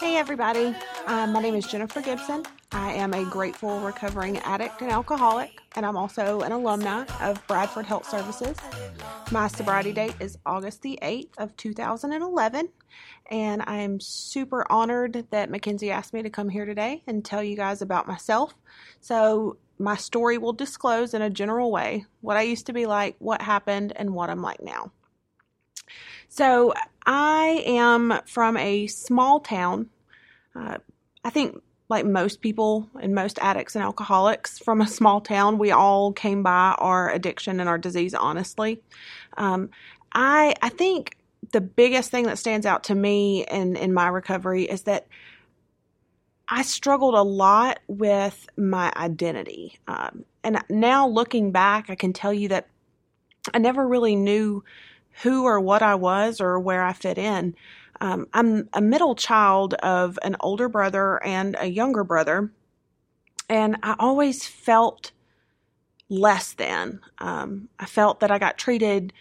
Hey, everybody. Uh, my name is Jennifer Gibson. I am a grateful recovering addict and alcoholic, and I'm also an alumna of Bradford Health Services. My sobriety date is August the 8th of 2011, and I am super honored that Mackenzie asked me to come here today and tell you guys about myself. So, my story will disclose in a general way what I used to be like, what happened, and what I'm like now. So, I am from a small town. Uh, I think, like most people and most addicts and alcoholics from a small town, we all came by our addiction and our disease honestly. Um, I I think the biggest thing that stands out to me in in my recovery is that I struggled a lot with my identity. Um, and now looking back, I can tell you that I never really knew who or what I was or where I fit in. Um, I'm a middle child of an older brother and a younger brother, and I always felt less than. Um, I felt that I got treated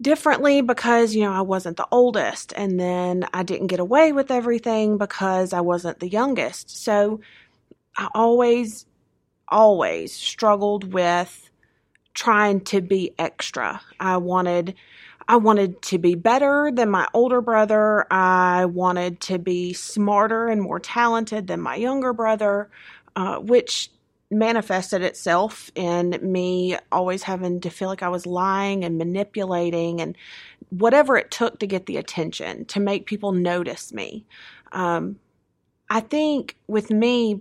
differently because, you know, I wasn't the oldest, and then I didn't get away with everything because I wasn't the youngest. So I always, always struggled with trying to be extra. I wanted I wanted to be better than my older brother. I wanted to be smarter and more talented than my younger brother, uh, which manifested itself in me always having to feel like I was lying and manipulating and whatever it took to get the attention, to make people notice me. Um, I think with me,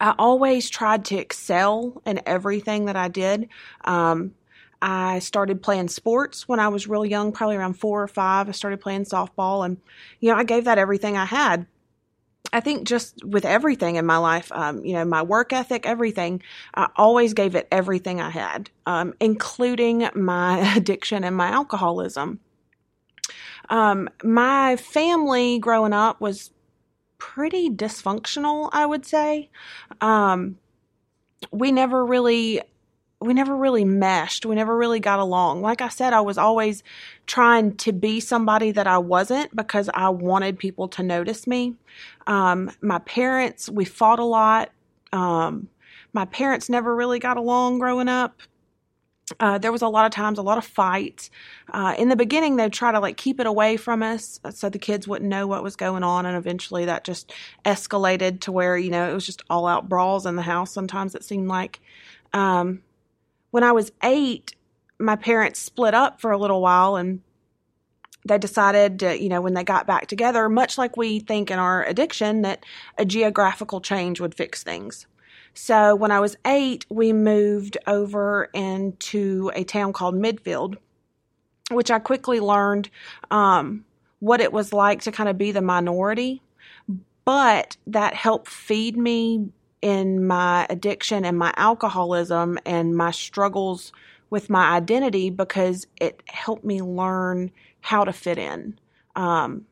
I always tried to excel in everything that I did. Um, I started playing sports when I was real young, probably around four or five. I started playing softball, and you know, I gave that everything I had. I think just with everything in my life, um, you know, my work ethic, everything, I always gave it everything I had, um, including my addiction and my alcoholism. Um, my family growing up was pretty dysfunctional, I would say. Um, we never really we never really meshed. We never really got along. Like I said, I was always trying to be somebody that I wasn't because I wanted people to notice me. Um, my parents, we fought a lot. Um, my parents never really got along growing up. Uh, there was a lot of times, a lot of fights. Uh, in the beginning, they'd try to like keep it away from us so the kids wouldn't know what was going on, and eventually that just escalated to where you know it was just all out brawls in the house. Sometimes it seemed like. Um, when I was eight, my parents split up for a little while and they decided to, you know, when they got back together, much like we think in our addiction, that a geographical change would fix things. So when I was eight, we moved over into a town called Midfield, which I quickly learned um, what it was like to kind of be the minority. But that helped feed me in my addiction and my alcoholism and my struggles with my identity because it helped me learn how to fit in. Um,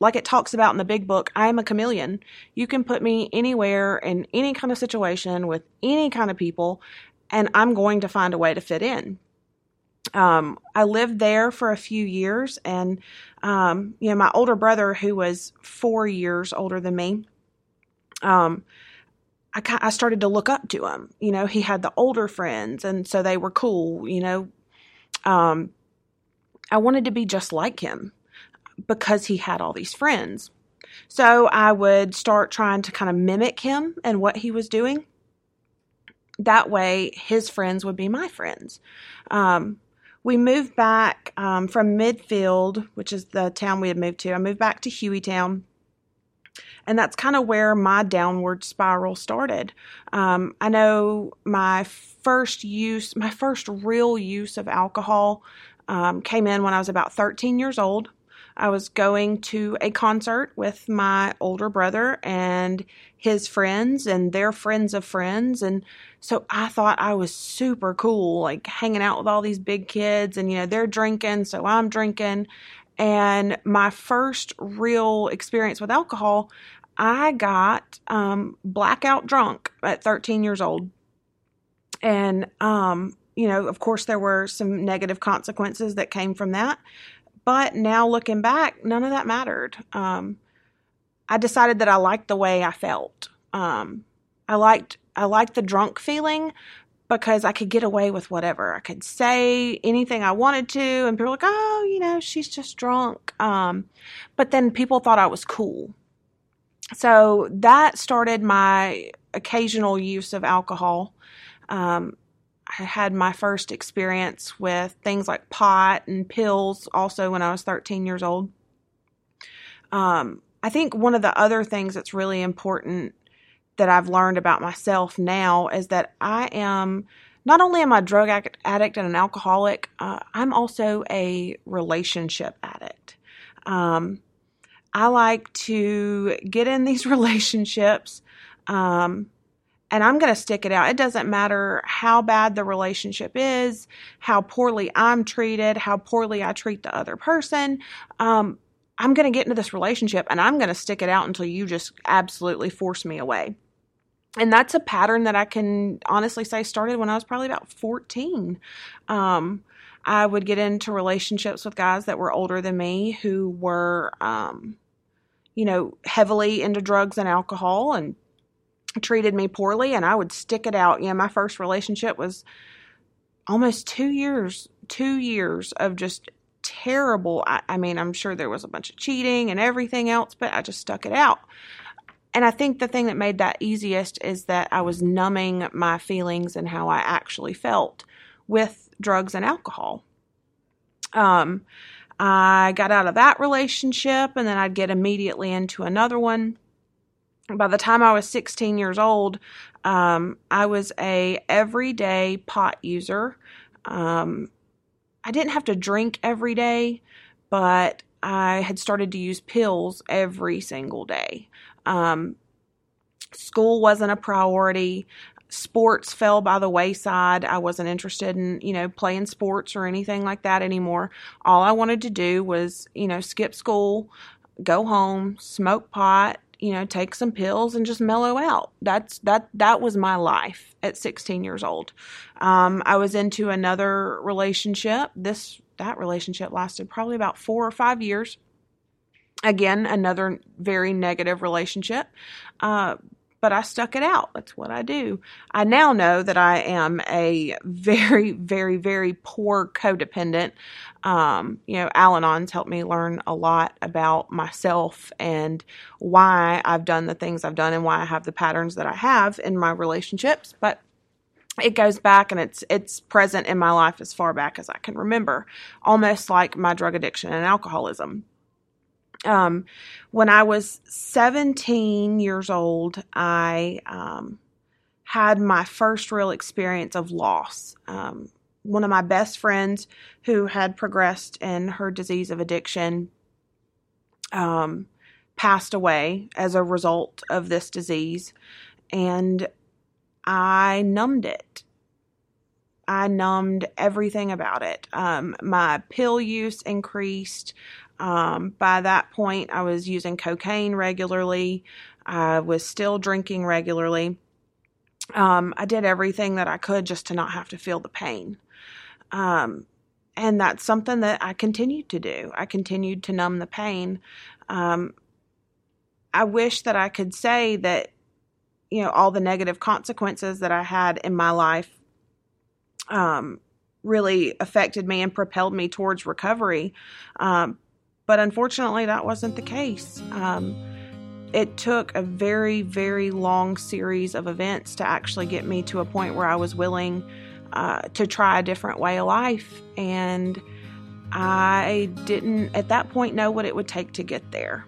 like it talks about in the big book, I am a chameleon. You can put me anywhere in any kind of situation with any kind of people, and I'm going to find a way to fit in. Um, I lived there for a few years, and um, you know, my older brother, who was four years older than me, um, I, I started to look up to him. You know, he had the older friends, and so they were cool. You know, um, I wanted to be just like him because he had all these friends. So I would start trying to kind of mimic him and what he was doing. That way, his friends would be my friends. Um, we moved back um, from Midfield, which is the town we had moved to. I moved back to Hueytown and that's kind of where my downward spiral started. Um, I know my first use, my first real use of alcohol um, came in when I was about 13 years old. I was going to a concert with my older brother and his friends and their friends of friends. And so I thought I was super cool, like hanging out with all these big kids and, you know, they're drinking, so I'm drinking. And my first real experience with alcohol, I got um, blackout drunk at 13 years old. And um, you know, of course, there were some negative consequences that came from that. But now looking back, none of that mattered. Um, I decided that I liked the way I felt. Um, I liked I liked the drunk feeling because I could get away with whatever. I could say anything I wanted to, and people were like, "Oh, you know, she's just drunk." Um, but then people thought I was cool, so that started my occasional use of alcohol. Um, I had my first experience with things like pot and pills also when I was 13 years old. Um, I think one of the other things that's really important that I've learned about myself now is that I am not only am I a drug addict and an alcoholic, uh, I'm also a relationship addict. Um, I like to get in these relationships um, and I'm going to stick it out. It doesn't matter how bad the relationship is, how poorly I'm treated, how poorly I treat the other person. Um, I'm going to get into this relationship and I'm going to stick it out until you just absolutely force me away. And that's a pattern that I can honestly say started when I was probably about 14. Um, I would get into relationships with guys that were older than me who were, um, you know, heavily into drugs and alcohol and treated me poorly and I would stick it out. You know, my first relationship was almost two years, two years of just terrible. I, I, mean, I'm sure there was a bunch of cheating and everything else, but I just stuck it out. And I think the thing that made that easiest is that I was numbing my feelings and how I actually felt with drugs and alcohol. Um, I got out of that relationship and then I'd get immediately into another one by the time I was 16 years old, um, I was a everyday pot user. Um, I didn't have to drink every day, but I had started to use pills every single day. Um, school wasn't a priority. Sports fell by the wayside. I wasn't interested in, you know, playing sports or anything like that anymore. All I wanted to do was, you know, skip school, go home, smoke pot, you know, take some pills and just mellow out. That's that that was my life at 16 years old. Um, I was into another relationship. This that relationship lasted probably about four or five years. Again, another very negative relationship. Uh, but I stuck it out. That's what I do. I now know that I am a very, very, very poor codependent. Um, you know, Al Anon's helped me learn a lot about myself and why I've done the things I've done and why I have the patterns that I have in my relationships. But it goes back and it's it's present in my life as far back as I can remember, almost like my drug addiction and alcoholism. Um, when I was 17 years old, I um, had my first real experience of loss. Um, one of my best friends who had progressed in her disease of addiction um, passed away as a result of this disease, and I numbed it. I numbed everything about it. Um, my pill use increased. Um, by that point, I was using cocaine regularly. I was still drinking regularly. Um, I did everything that I could just to not have to feel the pain. Um, and that's something that I continued to do. I continued to numb the pain. Um, I wish that I could say that, you know, all the negative consequences that I had in my life um, really affected me and propelled me towards recovery. Um, but unfortunately, that wasn't the case. Um, it took a very, very long series of events to actually get me to a point where I was willing uh, to try a different way of life. And I didn't, at that point, know what it would take to get there.